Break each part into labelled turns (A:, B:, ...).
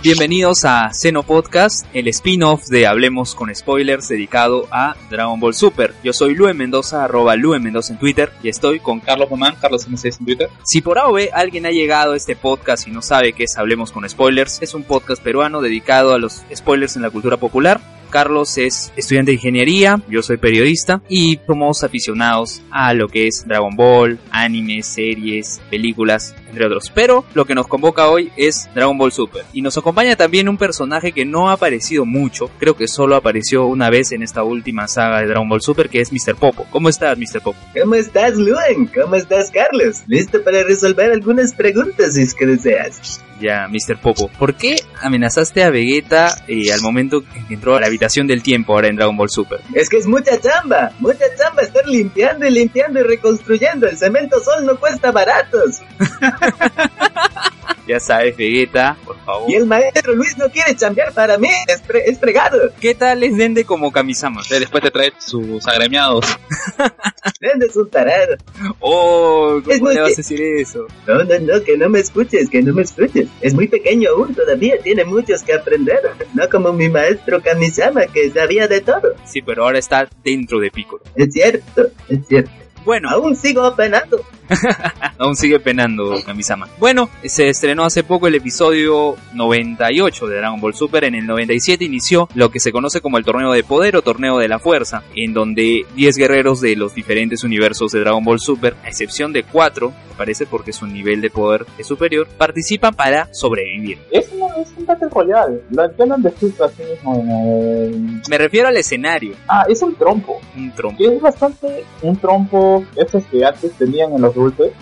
A: Bienvenidos a Xeno Podcast, el spin-off de Hablemos con Spoilers dedicado a Dragon Ball Super. Yo soy Lue Mendoza, arroba Lue Mendoza en Twitter, y estoy con
B: Carlos Román, Carlos M6 en Twitter.
A: Si por AOV alguien ha llegado a este podcast y no sabe qué es Hablemos con Spoilers, es un podcast peruano dedicado a los spoilers en la cultura popular. Carlos es estudiante de ingeniería, yo soy periodista y somos aficionados a lo que es Dragon Ball, animes, series, películas, entre otros. Pero lo que nos convoca hoy es Dragon Ball Super. Y nos acompaña también un personaje que no ha aparecido mucho, creo que solo apareció una vez en esta última saga de Dragon Ball Super, que es Mr. Popo. ¿Cómo estás, Mr. Popo?
C: ¿Cómo estás, Luen? ¿Cómo estás, Carlos? ¿Listo para resolver algunas preguntas si es que deseas?
A: Ya, Mr. Popo, ¿por qué amenazaste a Vegeta eh, al momento en que entró a la habitación del tiempo ahora en Dragon Ball Super?
C: Es que es mucha chamba, mucha chamba estar limpiando y limpiando y reconstruyendo. El cemento sol no cuesta baratos.
A: Ya sabes, Vegeta, por favor.
C: Y el maestro Luis no quiere chambear para mí, es, fre- es fregado.
A: ¿Qué tal es Dende como Kamisama?
B: Eh, Después te trae sus agremiados.
C: Dende es un tarado.
A: Oh,
C: Es
A: ¿cómo
C: muy
A: le vas a decir eso?
C: No, no, no, que no me escuches, que no me escuches. Es muy pequeño aún, todavía tiene muchos que aprender. No como mi maestro Kamisama, que sabía de todo.
A: Sí, pero ahora está dentro de Piccolo.
C: Es cierto, es cierto.
A: Bueno,
C: Aún sigo apenando.
A: aún sigue penando Kamisama. Bueno, se estrenó hace poco el episodio 98 de Dragon Ball Super. En el 97 inició lo que se conoce como el torneo de poder o torneo de la fuerza, en donde 10 guerreros de los diferentes universos de Dragon Ball Super, a excepción de 4, me parece porque su nivel de poder es superior, participan para sobrevivir.
B: Es, una, es un Battle Royale. Lo así mismo en el...
A: Me refiero al escenario,
B: Ah, es un trompo.
A: un trompo.
B: Que es bastante un trompo, esos que antes tenían en los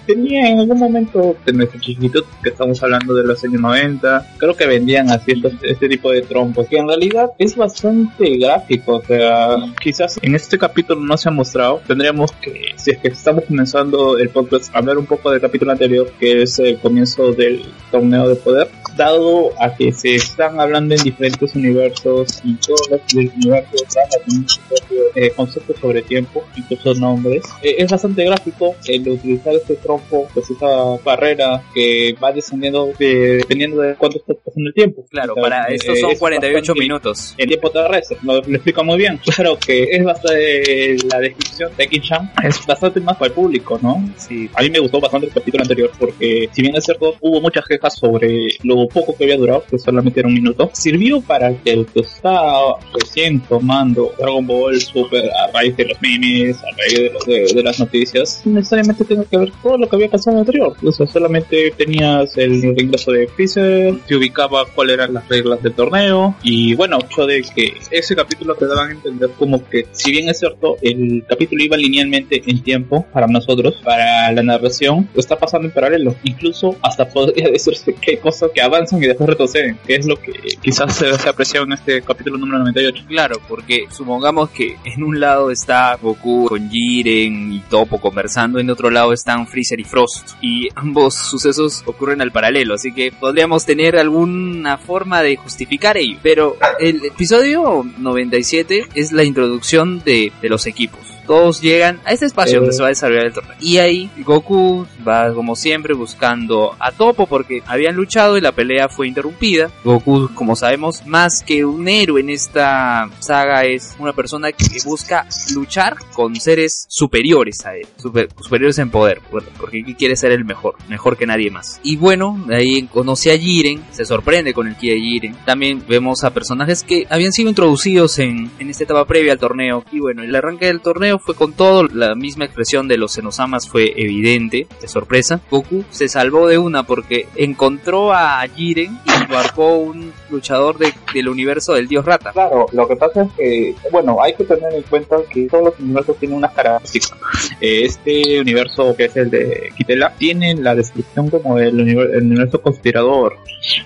B: Tenía en algún momento de nuestra chiquitud, que estamos hablando de los años 90, creo que vendían así estos- este tipo de trompos, que en realidad es bastante gráfico. O sea, quizás en este capítulo no se ha mostrado. Tendríamos que, si es que estamos comenzando el podcast, hablar un poco del capítulo anterior, que es el comienzo del torneo de poder. Dado a que se están hablando en diferentes universos y todos los universos van a tener su propio eh, concepto sobre tiempo, incluso nombres. Eh, es bastante gráfico el utilizar este trompo, pues esa barrera que va descendiendo de- dependiendo de cuánto está pasando el tiempo.
A: Claro, para estos son
B: es
A: 48
B: bastante-
A: minutos.
B: el tiempo terrestre, lo, lo explica muy bien. Claro que es bastante la descripción de Kim-chan es bastante más para el público, ¿no?
A: Sí,
B: A mí me gustó bastante el capítulo anterior porque, si bien es cierto, hubo muchas quejas sobre lo poco que había durado, que solamente era un minuto. Sirvió para que el que está recién tomando Dragon Ball Super a raíz de los memes, a raíz de, los- de- de las noticias, no necesariamente tenga que ver todo lo que había pasado anterior. O sea, solamente tenías el ingreso de Freezer, te ubicaba cuáles eran las reglas del torneo, y bueno, hecho de que ese capítulo te daban a entender como que, si bien es cierto, el capítulo iba linealmente en tiempo para nosotros, para la narración, está pasando en paralelo. Incluso hasta podría decirse que hay cosas que avanzan y después retroceden, que es lo que quizás se, se apreció en este capítulo número 98.
A: Claro, porque supongamos que en un lado está Goku con Jiren y Topo conversando, en otro lado están Freezer y Frost. Y ambos sucesos ocurren al paralelo, así que podríamos tener alguna forma de justificar ello. Pero el episodio 97 es la introducción de, de los equipos. Todos llegan a este espacio
B: Eh.
A: donde se va a desarrollar el torneo. Y ahí Goku va como siempre buscando a Topo porque habían luchado y la pelea fue interrumpida. Goku, como sabemos, más que un héroe en esta saga es una persona que busca luchar con seres superiores a él, super- superiores en poder, porque quiere ser el mejor, mejor que nadie más. Y bueno, ahí conoce a Jiren, se sorprende con el ki de Jiren. También vemos a personajes que habían sido introducidos en, en esta etapa previa al torneo. Y bueno, el arranque del torneo fue con todo, la misma expresión de los Senosamas fue evidente, de sorpresa. Goku se salvó de una porque encontró a Jiren y marcó un luchador de- del universo del dios rata.
B: Claro, lo que pasa es que, bueno, hay que tener en cuenta que todos los universos tienen unas características. Eh, Este universo, que es el de Kitela, tiene la descripción como el, univer- el universo conspirador.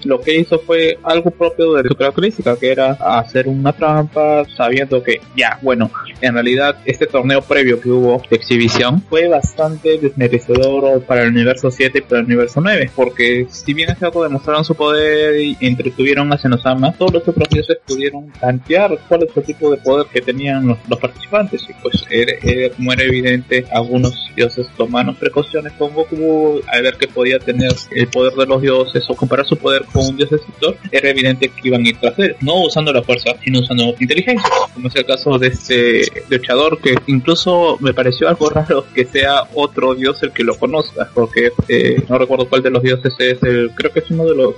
B: Lo que hizo fue algo propio de su característica, que era hacer una trampa sabiendo que, ya, bueno, en realidad este torneo previo que hubo de exhibición fue bastante desmerecedor para el universo 7 y para el universo 9, porque si bien es cierto demostraron su poder y entretuvieron a todos los otros dioses pudieron plantear cuál es el tipo de poder que tenían los, participantes, y pues era- como era evidente, algunos dioses tomaron precauciones con Goku al ver que podía tener el poder de los dioses o comparar su poder con un dios destructor, era evidente que iban a ir tras él, no usando la fuerza, sino usando inteligencia, como es el caso de este luchador que incluso me pareció algo raro que sea otro dios el que lo conozca, porque eh, no recuerdo cuál de los dioses es el, creo que es uno de los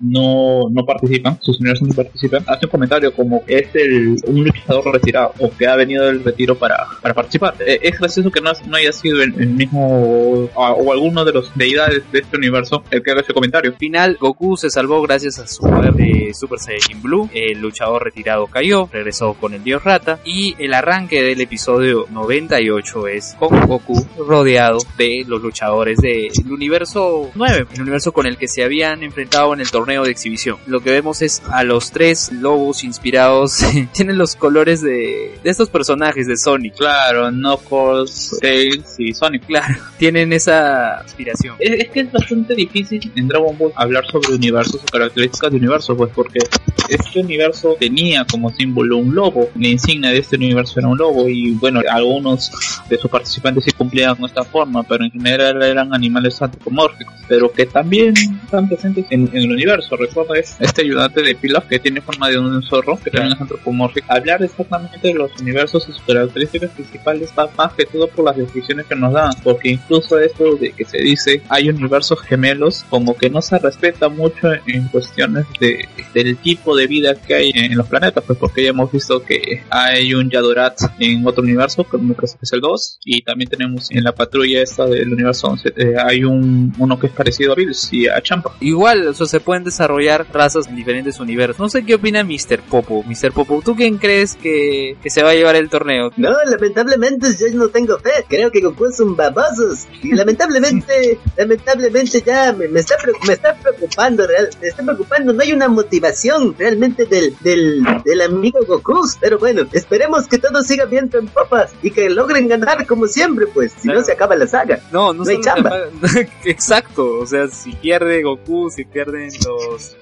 B: no, no participan, sus universos no participan, hace un comentario como es el, un luchador retirado o que ha venido del retiro para, para participar. Eh, es gracioso que no, no haya sido el, mismo o, o alguno de los deidades de este universo el que haga ese comentario.
A: Al final, Goku se salvó gracias a su poder de Super Saiyajin Blue. El luchador retirado cayó, regresó con el dios rata. Y el arranque del episodio 98 es con Goku rodeado de los luchadores del universo 9, el universo con el que se habían enfrentado en el torneo de exhibición. Lo que vemos es a los tres lobos inspirados, tienen los colores de, de estos personajes de Sonic.
B: Claro, Knuckles, Tails y Sonic.
A: Claro, tienen esa inspiración.
B: Es, es que es bastante difícil en Dragon Ball hablar sobre universos o características de universos, pues porque este universo tenía como símbolo un lobo, la insignia de este universo era un lobo y bueno, algunos de sus participantes sí cumplían esta forma, pero en general eran animales antropomórficos, pero que también están presentes en, en el universo. Recuerda es este ayudante de Pilaf que tiene forma de un zorro, que también es antropomórfico. Hablar exactamente de los universos y sus características principales va más que todo por las descripciones que nos dan, porque incluso esto de que se dice hay universos gemelos, como que no se respeta mucho en cuestiones de, del tipo de vida que hay en los planetas, pues porque ya hemos visto que hay un Yadorat en otro universo, como que es el 2, y también tenemos en la patrulla esta del universo 11, eh, hay un uno que es parecido a Bills y a Champa.
A: Igual, o sea, se pueden desarrollar razas en diferentes universos. No sé qué opina Mr. Popo. Mr. Popo, ¿tú quién crees que, que se va a llevar el torneo?
C: No, lamentablemente yo no tengo fe. Creo que Goku es un babosos. Y lamentablemente, lamentablemente ya me, me está, me está preocupando, real, me está preocupando. No hay una motivación realmente del, del, del amigo Goku. Pero bueno, esperemos que todo siga viento en popas y que logren ganar como siempre, pues. Si
A: Claro.
C: no se acaba la saga.
A: No, no,
C: No hay chamba.
A: Exacto, o sea, si pierde Goku, si pierden los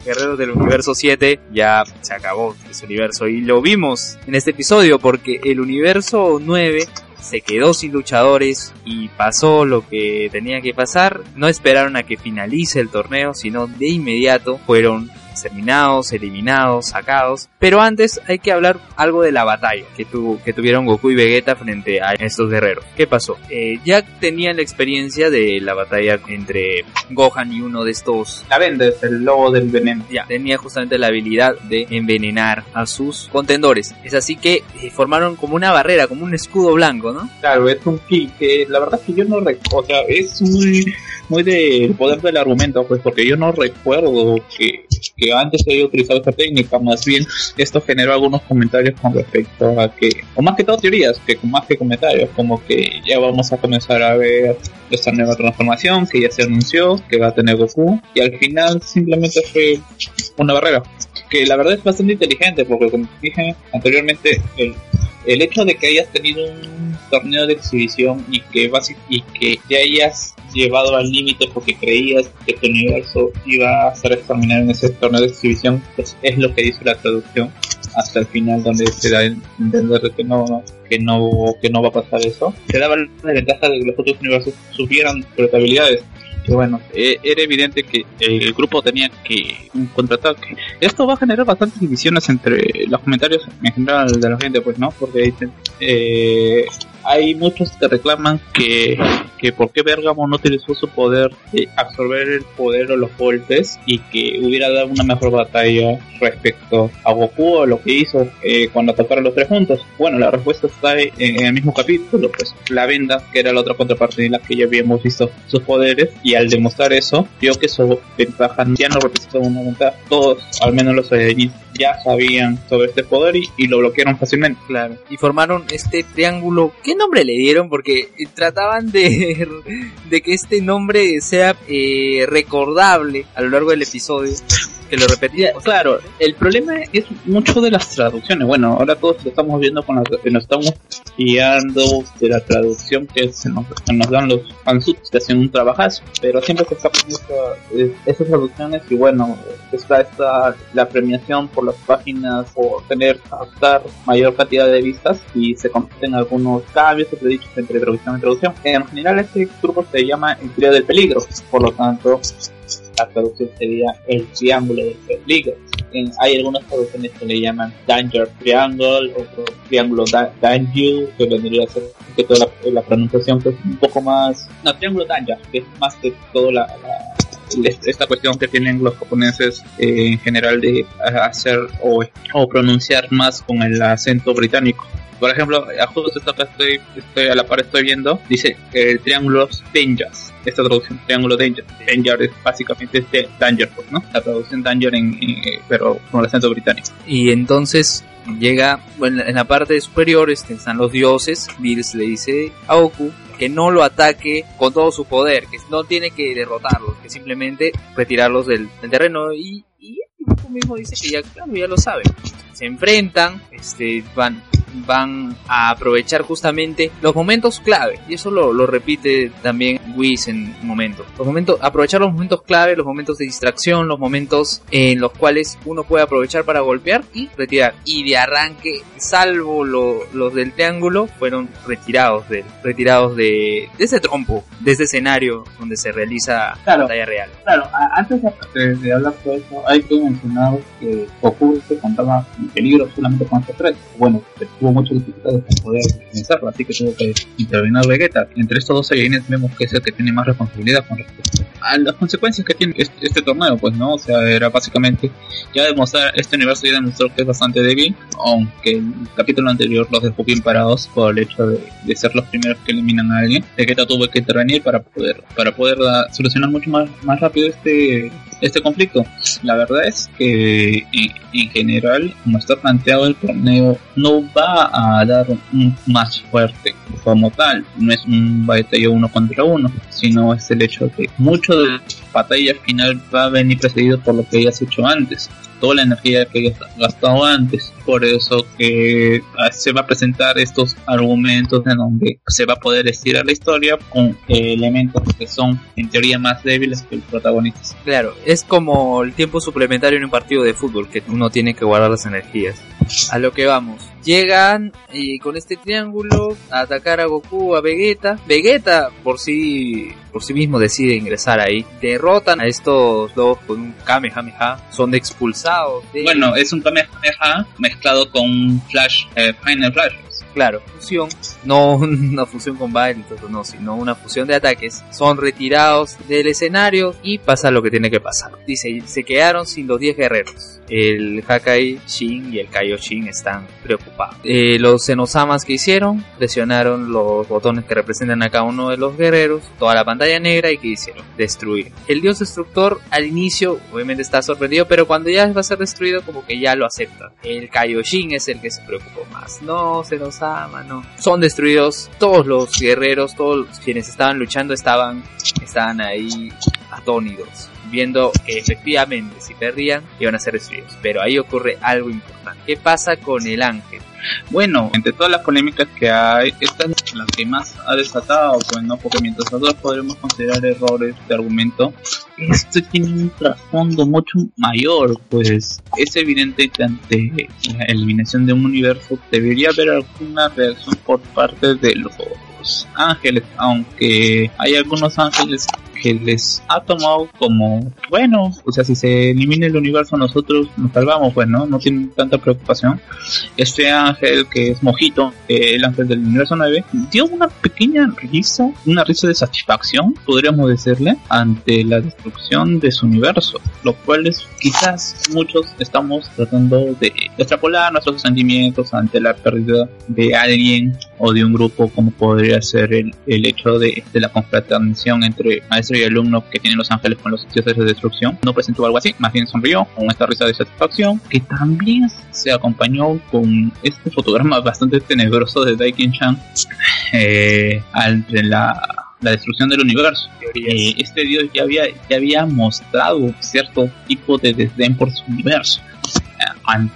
A: guerreros del universo 7, ya se acabó ese universo. Y lo vimos en este episodio porque el universo 9 se quedó sin luchadores y pasó lo que tenía que pasar. No esperaron a que finalice el torneo, sino de inmediato fueron exterminados, eliminados, sacados. Pero antes hay que hablar algo de la batalla que, tu- que tuvieron Goku y Vegeta frente a estos guerreros. ¿Qué pasó? Eh, ya tenían la experiencia de la batalla entre Gohan y uno de estos
B: La vendes, el lobo del veneno.
A: ya, tenía justamente la habilidad de envenenar a sus contendores. Es así que eh, formaron como una barrera, como un escudo blanco, ¿no?
B: Claro, es un kill que la verdad es que yo no recuerdo, o sea, es muy, muy del poder del argumento, pues porque yo no recuerdo que, que antes se haya utilizado esta técnica, más bien esto generó algunos comentarios con respecto a que, o más que todo teorías, que más que comentarios, como que ya vamos a comenzar a ver esta nueva transformación que ya se anunció, que va a tener Goku, y al final simplemente fue una barrera. Que la verdad es bastante inteligente, porque como dije anteriormente, el, el hecho de que hayas tenido un torneo de exhibición y que y que te hayas llevado al límite porque creías que tu universo iba a ser exterminado en ese torneo de exhibición, pues es lo que dice la traducción hasta el final donde se da a entender que no, no- que no que no va a pasar eso. Se daba la ventaja de que los otros universos supieran sus habilidades. Que bueno, eh, era evidente que el grupo tenía que un contraataque. Esto va a generar bastantes divisiones entre los comentarios en general de la gente, pues, ¿no? Porque dicen, eh, hay muchos que reclaman que, que por qué Bergamo no utilizó su poder de absorber el poder o los golpes y que hubiera dado una mejor batalla respecto a Goku o lo que hizo eh, cuando atacaron los tres juntos. Bueno, la respuesta está en, el mismo capítulo, pues la venda, que era la otra contraparte en la que ya habíamos visto sus poderes y al demostrar eso, vio que su ventaja ya no representaba una ventaja. Todos, al menos los Saiyajin, ya sabían sobre este poder y, y lo bloquearon fácilmente.
A: Claro. Y formaron este triángulo. ¿Qué nombre le dieron? Porque eh, trataban de, de que este nombre sea eh, recordable a lo largo del episodio. Que que lo repetían.
B: claro, el problema es mucho de las traducciones. Bueno, ahora todos lo estamos viendo con la, nos estamos guiando de la traducción que, se nos, nos dan los fansubs que hacen un trabajazo, pero siempre se escapan eh, esas traducciones y bueno, está esta la premiación por las páginas por tener captar mayor cantidad de vistas y se cometen algunos cambios he dicho entre traducción y traducción. En general este grupo se llama el trío del peligro, por lo tanto la traducción sería el triángulo del peligro. hay algunas traducciones que le llaman Danger Triangle, otro triángulo Danger, que vendría a ser que toda la, pronunciación que es un poco más... No, triángulo Danger, que es más que todo la, esta cuestión que tienen los japoneses eh, en general de hacer o pronunciar más con el acento británico por ejemplo, justo esto que estoy, estoy a la par estoy viendo, dice el triángulo Dangers. Esta traducción, triángulo Danger. Danger es básicamente este Danger, pues, ¿no? La traducción Danger en, pero con el acento británico.
A: Y entonces llega, bueno, en la parte superior este, están los dioses. Bills le dice a Goku que no lo ataque con todo su poder, que no tiene que derrotarlos, que simplemente retirarlos del, terreno y, y mismo dice que ya, claro, ya lo sabe. Se enfrentan, este, van van a aprovechar justamente los momentos clave. Y eso lo, lo repite también Whis en un momento. Los momentos, aprovechar los momentos clave, los momentos de distracción, los momentos en los cuales uno puede aprovechar para golpear y retirar. Y de arranque, salvo los del triángulo, fueron retirados de, retirados de, de ese trompo, de ese escenario donde se realiza la batalla real.
B: Claro, antes de, hablar de eso, hay que mencionar que Goku se contaba en peligro solamente con estos tres. Bueno, tuvo muchas dificultades para poder comenzarlo, así que tuvo que intervenir Vegeta. Entre estos dos Saiyajines vemos que es el que tiene más responsabilidad con respecto a las consecuencias que tiene este, este, torneo, pues, ¿no? O sea, era básicamente ya demostrar, este universo ya demostró que es bastante débil, aunque el capítulo anterior los dejó bien parados por el hecho de, ser los primeros que eliminan a alguien. Vegeta tuvo que intervenir para poder, para poder solucionar mucho más, más rápido este, este conflicto. La verdad es que en, general, como está planteado el torneo, no va a dar un más fuerte como tal. No es un batalla uno contra uno, sino es el hecho de mucho de la batalla final va a venir precedido por lo que hayas hecho antes toda la energía que hayas gastado antes. Por eso que ah, se va a presentar estos argumentos en donde se va a poder estirar la historia con elementos que son en teoría más débiles que los protagonistas.
A: Claro, es como el tiempo suplementario en un partido de fútbol, que uno tiene que guardar las energías. A lo que vamos. Llegan y con este triángulo a atacar a Goku, a Vegeta. Vegeta por sí, por sí mismo decide ingresar ahí. Derrotan a estos dos con un Kamehameha. Son expulsados.
B: Bueno, es un Kamehameha mezclado con Flash, eh, Final Flash
A: claro, fusión, no una fusión con Bail, no, sino una fusión de ataques, son retirados del escenario y pasa lo que tiene que pasar. Dice, se quedaron sin los 10 guerreros. El Hakai Shin y el Kaioshin están preocupados. Eh, los Zenosamas que hicieron, presionaron los botones que representan a cada uno de los guerreros, toda la pantalla negra y que hicieron, destruir. El dios destructor al inicio obviamente está sorprendido, pero cuando ya va a ser destruido como que ya lo acepta. El Kaioshin es el que se preocupó más. No, Zenosama mano. Son destruidos todos los guerreros, todos quienes estaban luchando estaban, estaban ahí atónidos, viendo que efectivamente si perdían iban a ser destruidos. Pero ahí ocurre algo importante. ¿Qué pasa con el ángel?
B: Bueno, entre todas las polémicas que hay, esta es la que más ha desatado, pues no, porque mientras nosotros podremos considerar errores de argumento, esto tiene un trasfondo mucho mayor, pues es evidente que ante la eliminación de un universo debería haber alguna reacción por parte de los ángeles, aunque hay algunos ángeles que les ha tomado como, bueno, o sea, si se elimina el universo nosotros nos salvamos, pues, ¿no? Tienen tanta preocupación. Este ángel que es Mojito, el ángel del universo 9, dio una pequeña risa, una risa de satisfacción, podríamos decirle, ante la destrucción de su universo, lo cual es quizás muchos estamos tratando de extrapolar nuestros sentimientos ante la pérdida de alguien o de un grupo como podría ser el, el hecho de, de la confraternización entre maestro y alumno que tienen los ángeles con los dioses de destrucción no presentó algo así, más bien sonrió con esta risa de satisfacción que también se acompañó con este fotograma bastante tenebroso de Daikin Chan eh, al de la la destrucción del universo. Eh, este dios ya había, ya había mostrado cierto tipo de desdén por su universo.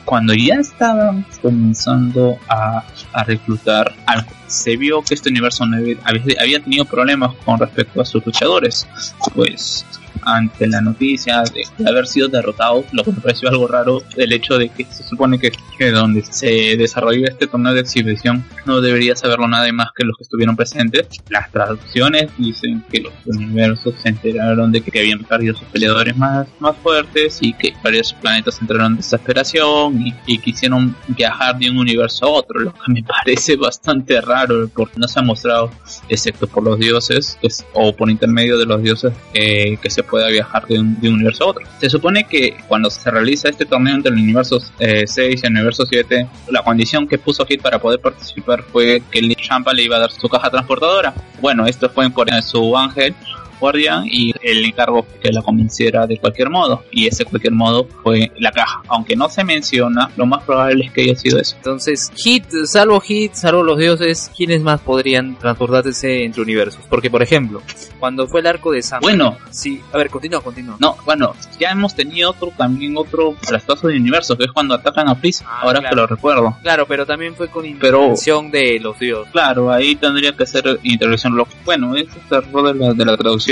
B: Cuando ya estaban comenzando a, a reclutar, al- se vio que este universo había, había tenido problemas con respecto a sus luchadores. Pues ante la noticia de, haber sido derrotado, lo que me pareció algo raro, el hecho de que se supone que, que donde se desarrolló este torneo de exhibición no debería saberlo nadie más que los que estuvieron presentes. Las traducciones dicen que los universos se enteraron de que habían perdido sus peleadores más, más fuertes y que varios planetas entraron en desesperación y, y quisieron viajar de un universo a otro, lo que me parece bastante raro porque no se ha mostrado, excepto por los dioses o por intermedio de los dioses, eh, que se pueda viajar de un, universo a otro. Se supone que cuando se realiza este torneo entre el universo eh, 6 y el universo 7, la condición que puso Hit para poder participar fue que el Champa le iba a dar su caja transportadora. Bueno, esto fue en su ángel guardián y el encargo que la convenciera de cualquier modo y ese cualquier modo fue la caja aunque no se menciona lo más probable es que haya sido eso
A: Entonces, Hit, salvo Hit, salvo los dioses, ¿quiénes más podrían transportarse entre universos? Porque, por ejemplo, cuando fue el arco de Sam...
B: bueno
A: Sí, a ver, continúa, continúa.
B: no bueno ya hemos tenido otro también otro traspaso de universo que es cuando atacan a Freeze
A: Ah,
B: ahora
A: claro.
B: que lo recuerdo
A: Claro, pero también fue con
B: Pero-
A: intención de los dioses.
B: Claro, ahí tendría que ser intervención. Bueno, ese es el error de la, de la traducción.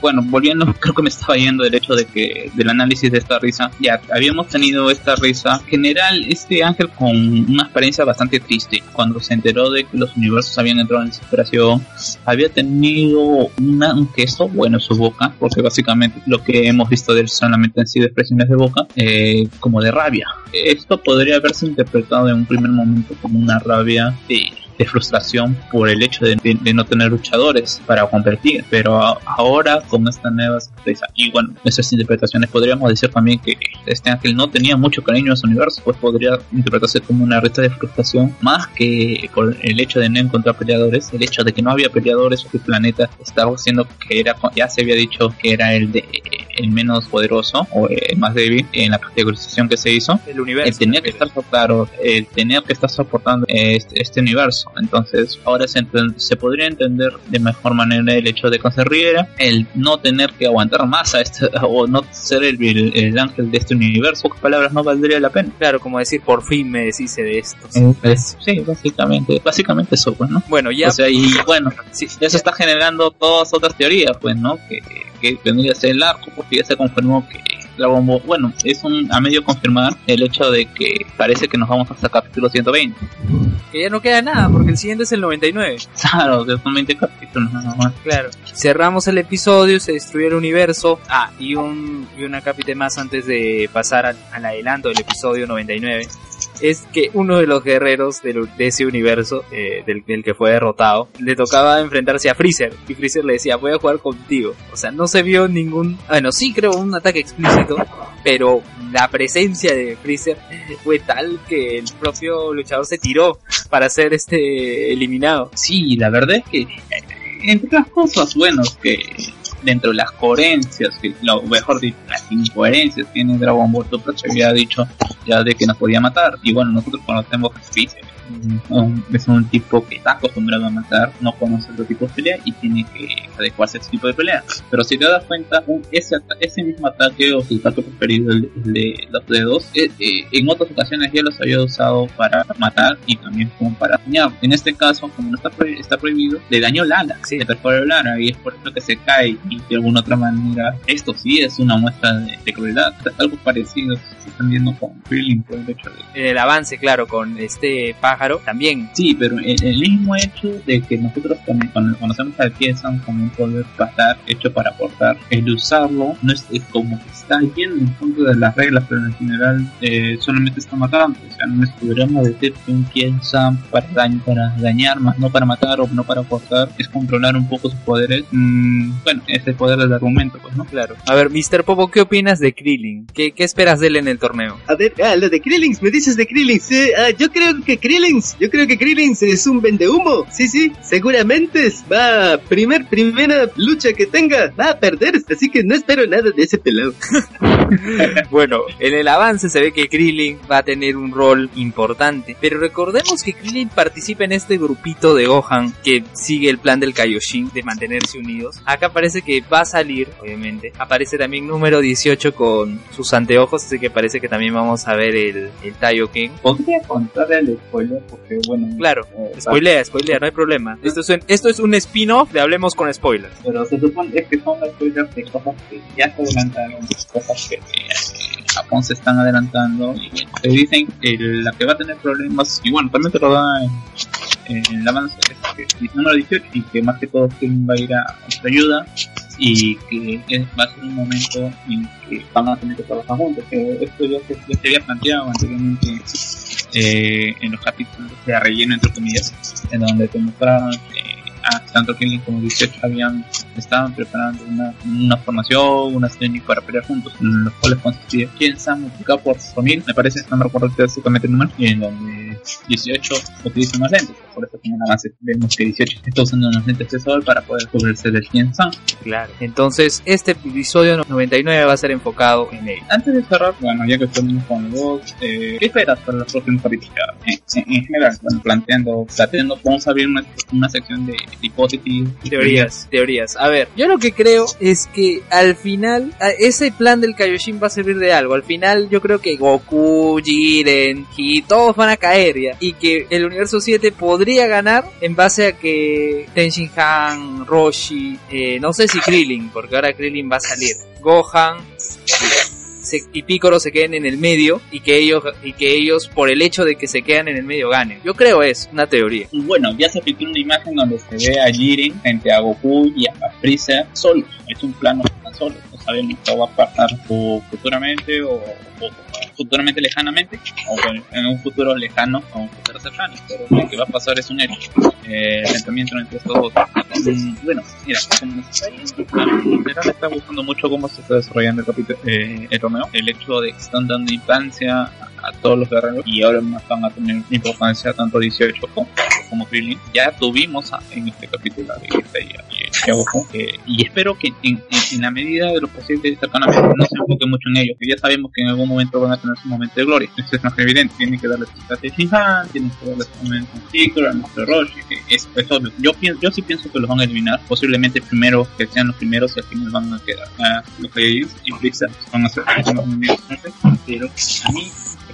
B: Bueno, volviendo, creo que me estaba yendo del hecho de que, del análisis de esta risa. Ya, habíamos tenido esta risa. En general, este ángel con una experiencia bastante triste. Cuando se enteró de que los universos habían entrado en desesperación, había tenido una- un gesto bueno en su boca, porque básicamente lo que hemos visto de él solamente han sido expresiones de boca, eh, como de rabia. Esto podría haberse interpretado en un primer momento como una rabia de, de frustración por el hecho de, de- de no tener luchadores para competir, pero a- ahora con esta nueva sorpresa y bueno, esas interpretaciones podríamos decir también que este ángel no tenía mucho cariño a su universo, pues podría interpretarse como una reta de frustración más que por el hecho de no encontrar peleadores, el hecho de que no había peleadores que el planeta estaba haciendo que era, ya se había dicho que era el de el menos poderoso o el más débil en la categorización que se hizo
A: El universo.
B: el tener que estar claro, el tener que estar soportando este, este universo. Entonces, ahora se, se podría entender de mejor manera el hecho de conseguir el no tener que aguantar más a este, o no ser el, el- el ángel de este universo. Pocas palabras no valdría la pena.
A: Claro, como decir, por fin me deshice de esto.
B: Es- sí, básicamente, básicamente eso, pues, ¿no?
A: Bueno, ya...
B: O sea, y bueno,
A: sí,
B: se está generando todas otras teorías, pues, ¿no? Que, que vendría a ser el arco, porque ya se confirmó que Dragon Ball, bueno, es un a medio confirmar el hecho de que parece que nos vamos hasta capítulo 120.
A: que ya no queda nada, porque el siguiente es el 99.
B: Claro, que son 20 capítulos nada más.
A: Claro. Cerramos el episodio, se destruyó el universo. Ah, y un y una capite más antes de pasar al, al adelanto del episodio 99. Es que uno de los guerreros de ese universo, eh, del, que fue derrotado, le tocaba enfrentarse a Freezer. Y Freezer le decía, voy a jugar contigo. O sea, no se vio ningún... Bueno, sí creo un ataque explícito, pero la presencia de Freezer fue tal que el propio luchador se tiró para ser este eliminado.
B: Sí, la verdad es que, eh, entre las cosas buenas que dentro de las coherencias, que mejor dicho, las incoherencias tiene Dragon Ball Super, se había dicho ya de que nos podía matar. Y bueno, nosotros conocemos a Freezer. un- Es un tipo que está acostumbrado a matar, no conoce otro tipo de pelea y tiene que adecuarse a ese tipo de pelea. Pero si te das cuenta, un- ese, ese mismo ataque o su ataque preferido, el, el de los dedos, eh, eh, en otras ocasiones ya los había usado para matar y también como para dañar. En este caso, como no está, prohi- está prohibido, le dañó el ala,
A: Sí.
B: le perforó el ala y es por eso que se cae y de alguna otra manera esto sí es una muestra de, de crueldad. Algo parecido se está viendo con Krillin por el hecho de
A: el avance, claro, con este pájaro también.
B: Sí, pero el, mismo hecho de que nosotros también cuando conocemos al Kiesan como un poder pasar hecho para aportar, el usarlo no es, es como que está yendo en contra de las reglas, pero en general eh, solamente está matando. O sea, no es- podríamos decir que un Kiesan para, dañ- para dañar, más no para matar o no para aportar, es controlar un poco sus poderes. Mm, bueno, ese es el poder del argumento, pues, ¿no?
A: Claro. A ver, Mr. Popo, ¿qué opinas de Krillin? ¿Qué, qué esperas de él en el torneo?
C: A ver, ah, lo de Krillings, me dices de Krillings, eh, ah, yo creo que Krillings, yo creo que Krillings es un vendehumo, sí, sí, seguramente es- va, primer, primera lucha que tenga, va a perder, así que no espero nada de ese pelado.
A: bueno, en el avance se ve que Krillin va a tener un rol importante, pero recordemos que Krillin participa en este grupito de Gohan que sigue el plan del Kaioshin de mantenerse unidos. Acá parece que va a salir, obviamente. Aparece también número 18 con sus anteojos, así que parece que también vamos a ver el, el Taioken.
B: Podría contar el spoiler porque, bueno.
A: Claro,
B: eh,
A: spoilea, spoilea, no hay problema. Esto es un, esto es un spin-off de Hablemos con Spoilers.
B: Pero se supone que son spoilers de cosas que ya se adelantaron, cosas que eh, Japón se están adelantando. Y te dicen que la que va a tener problemas, y bueno, también te lo da en, en que es número 18 y que más que todo va a ir a nuestra ayuda y que es- va a ser un momento en que van a tener que trabajar juntos. Que esto ya se, ya se había planteado anteriormente eh, en los capítulos de relleno, entre comillas, en donde te mostraron que ah, tanto Killing como 18 habían estaban preparando una, una formación, unas técnicas para pelear juntos, en los cuales consistía Kien-san multiplicado por 4000, me parece, no me recuerdo exactamente el número, y en donde 18 utiliza unos lentes, por eso como en avance vemos que 18 está usando unos lentes de sol para poder cubrirse del Kien-san.
A: Claro. Entonces, este episodio 99 va a ser enfocado en él.
B: Antes de cerrar, bueno, ya que estamos con dos, eh, ¿qué esperas para los próximos capítulos? En, en- en general, bueno, planteando, planteando, vamos a abrir una, una sección de hipótesis,
A: Teorías, teorías. A ver, yo lo que creo es que al final, ese plan del Kaioshin va a servir de algo. Al final, yo creo que Goku, Jiren, y todos van a caer ya. Y que el universo 7 podría ganar en base a que Tenshin Han, Roshi, eh, no sé si Krillin, porque ahora Krillin va a salir. Gohan, se- y Piccolo se queden en el medio y que ellos y que ellos por el hecho de que se quedan en el medio ganen. Yo creo es una teoría.
B: Y bueno, ya se filtró una imagen donde se ve a Jiren frente a Goku y a Freezer solos. Es un plano solos. No sabemos qué va a pasar o futuramente o, o futuramente lejanamente o en un futuro lejano o un futuro cercano. Pero lo que va a pasar es un hecho. Eh, enfrentamiento entre estos dos. Mm, bueno, mira, como nos está en general está gustando mucho cómo se está desarrollando el capítulo, eh, el Romeo. El hecho de que están dando infancia a, todos los guerreros y ahora más van a tener importancia tanto 18 como como Krillin, ya tuvimos a- en este capítulo eh, y espero que en, en- la medida de lo posible cercanamente no se enfoque mucho en ellos, que ya sabemos que en algún momento van a tener su momento de gloria, eso es más que evidente, tienen que darle a Shinhan, tienen que darle su momento a Piccolo, a Mr. Roshi, que es, es obvio. Yo, pienso, yo sí pienso que los van a eliminar, posiblemente primero que sean los primeros y al final van a quedar a los Saiyajins y Freezer van a ser los enemigos, pero a mí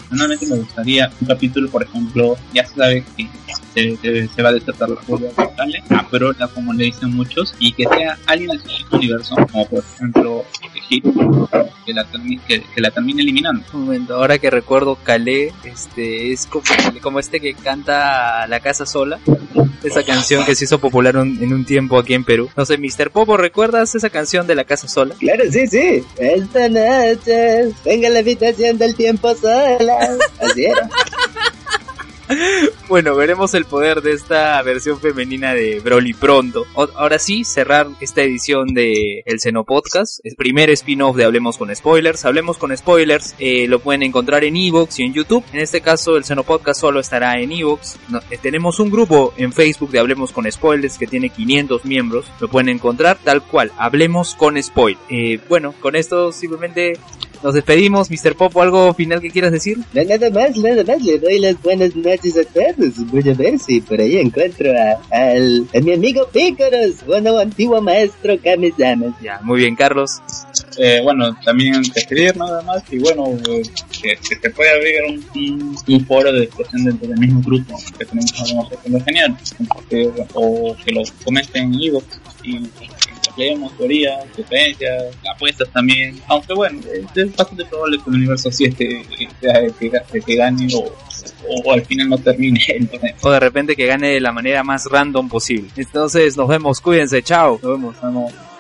B: personalmente me gustaría un capítulo, por ejemplo, ya se sabe que se, se- se va a desatar la furia de Kale, a Perola, como le dicen muchos, y que sea alguien del universo, como por ejemplo Hit, que la, que, que la termine eliminando.
A: Un momento, ahora que recuerdo Calé, este es como, como este que canta La Casa Sola, esa canción que se hizo popular un- en un tiempo aquí en Perú. No sé, Mr. Popo, ¿recuerdas esa canción de La Casa Sola?
C: Claro, sí, sí. Esta noche, venga a la habitación del tiempo sola. Así era.
A: Bueno, veremos el poder de esta versión femenina de Broly pronto. Ahora sí, cerrar esta edición de El Seno Podcast, el primer spin-off de Hablemos con Spoilers. Hablemos con Spoilers, eh, lo pueden encontrar en Evox y en YouTube. En este caso, el Seno Podcast solo estará en Evox. Eh, tenemos un grupo en Facebook de Hablemos con Spoilers que tiene 500 miembros. Lo pueden encontrar tal cual, Hablemos con Spoil. Eh, bueno, con esto simplemente nos despedimos. Mr. Popo, ¿algo final que quieras decir?
C: No, nada más, nada más. Le doy las buenas noches a todos. Voy a ver si por ahí encuentro a, al- a mi amigo Pícaros, bueno, antiguo maestro Kamisamas.
A: Ya, muy bien, Carlos.
B: Eh, bueno, también despedir nada más, y bueno, eh, que, que se pueda abrir un, un, un foro de discusión dentro del mismo grupo que tenemos algunos haciendo genial, o que lo comenten en Evox y leemos teorías, sugerencias, apuestas también, aunque bueno, es bastante probable que el universo 7 sea el que, el que gane o, o, al final no termine el torneo.
A: o de repente que gane de la manera más random posible. Entonces nos vemos, cuídense, chao. Nos vemos.
B: Nos vemos.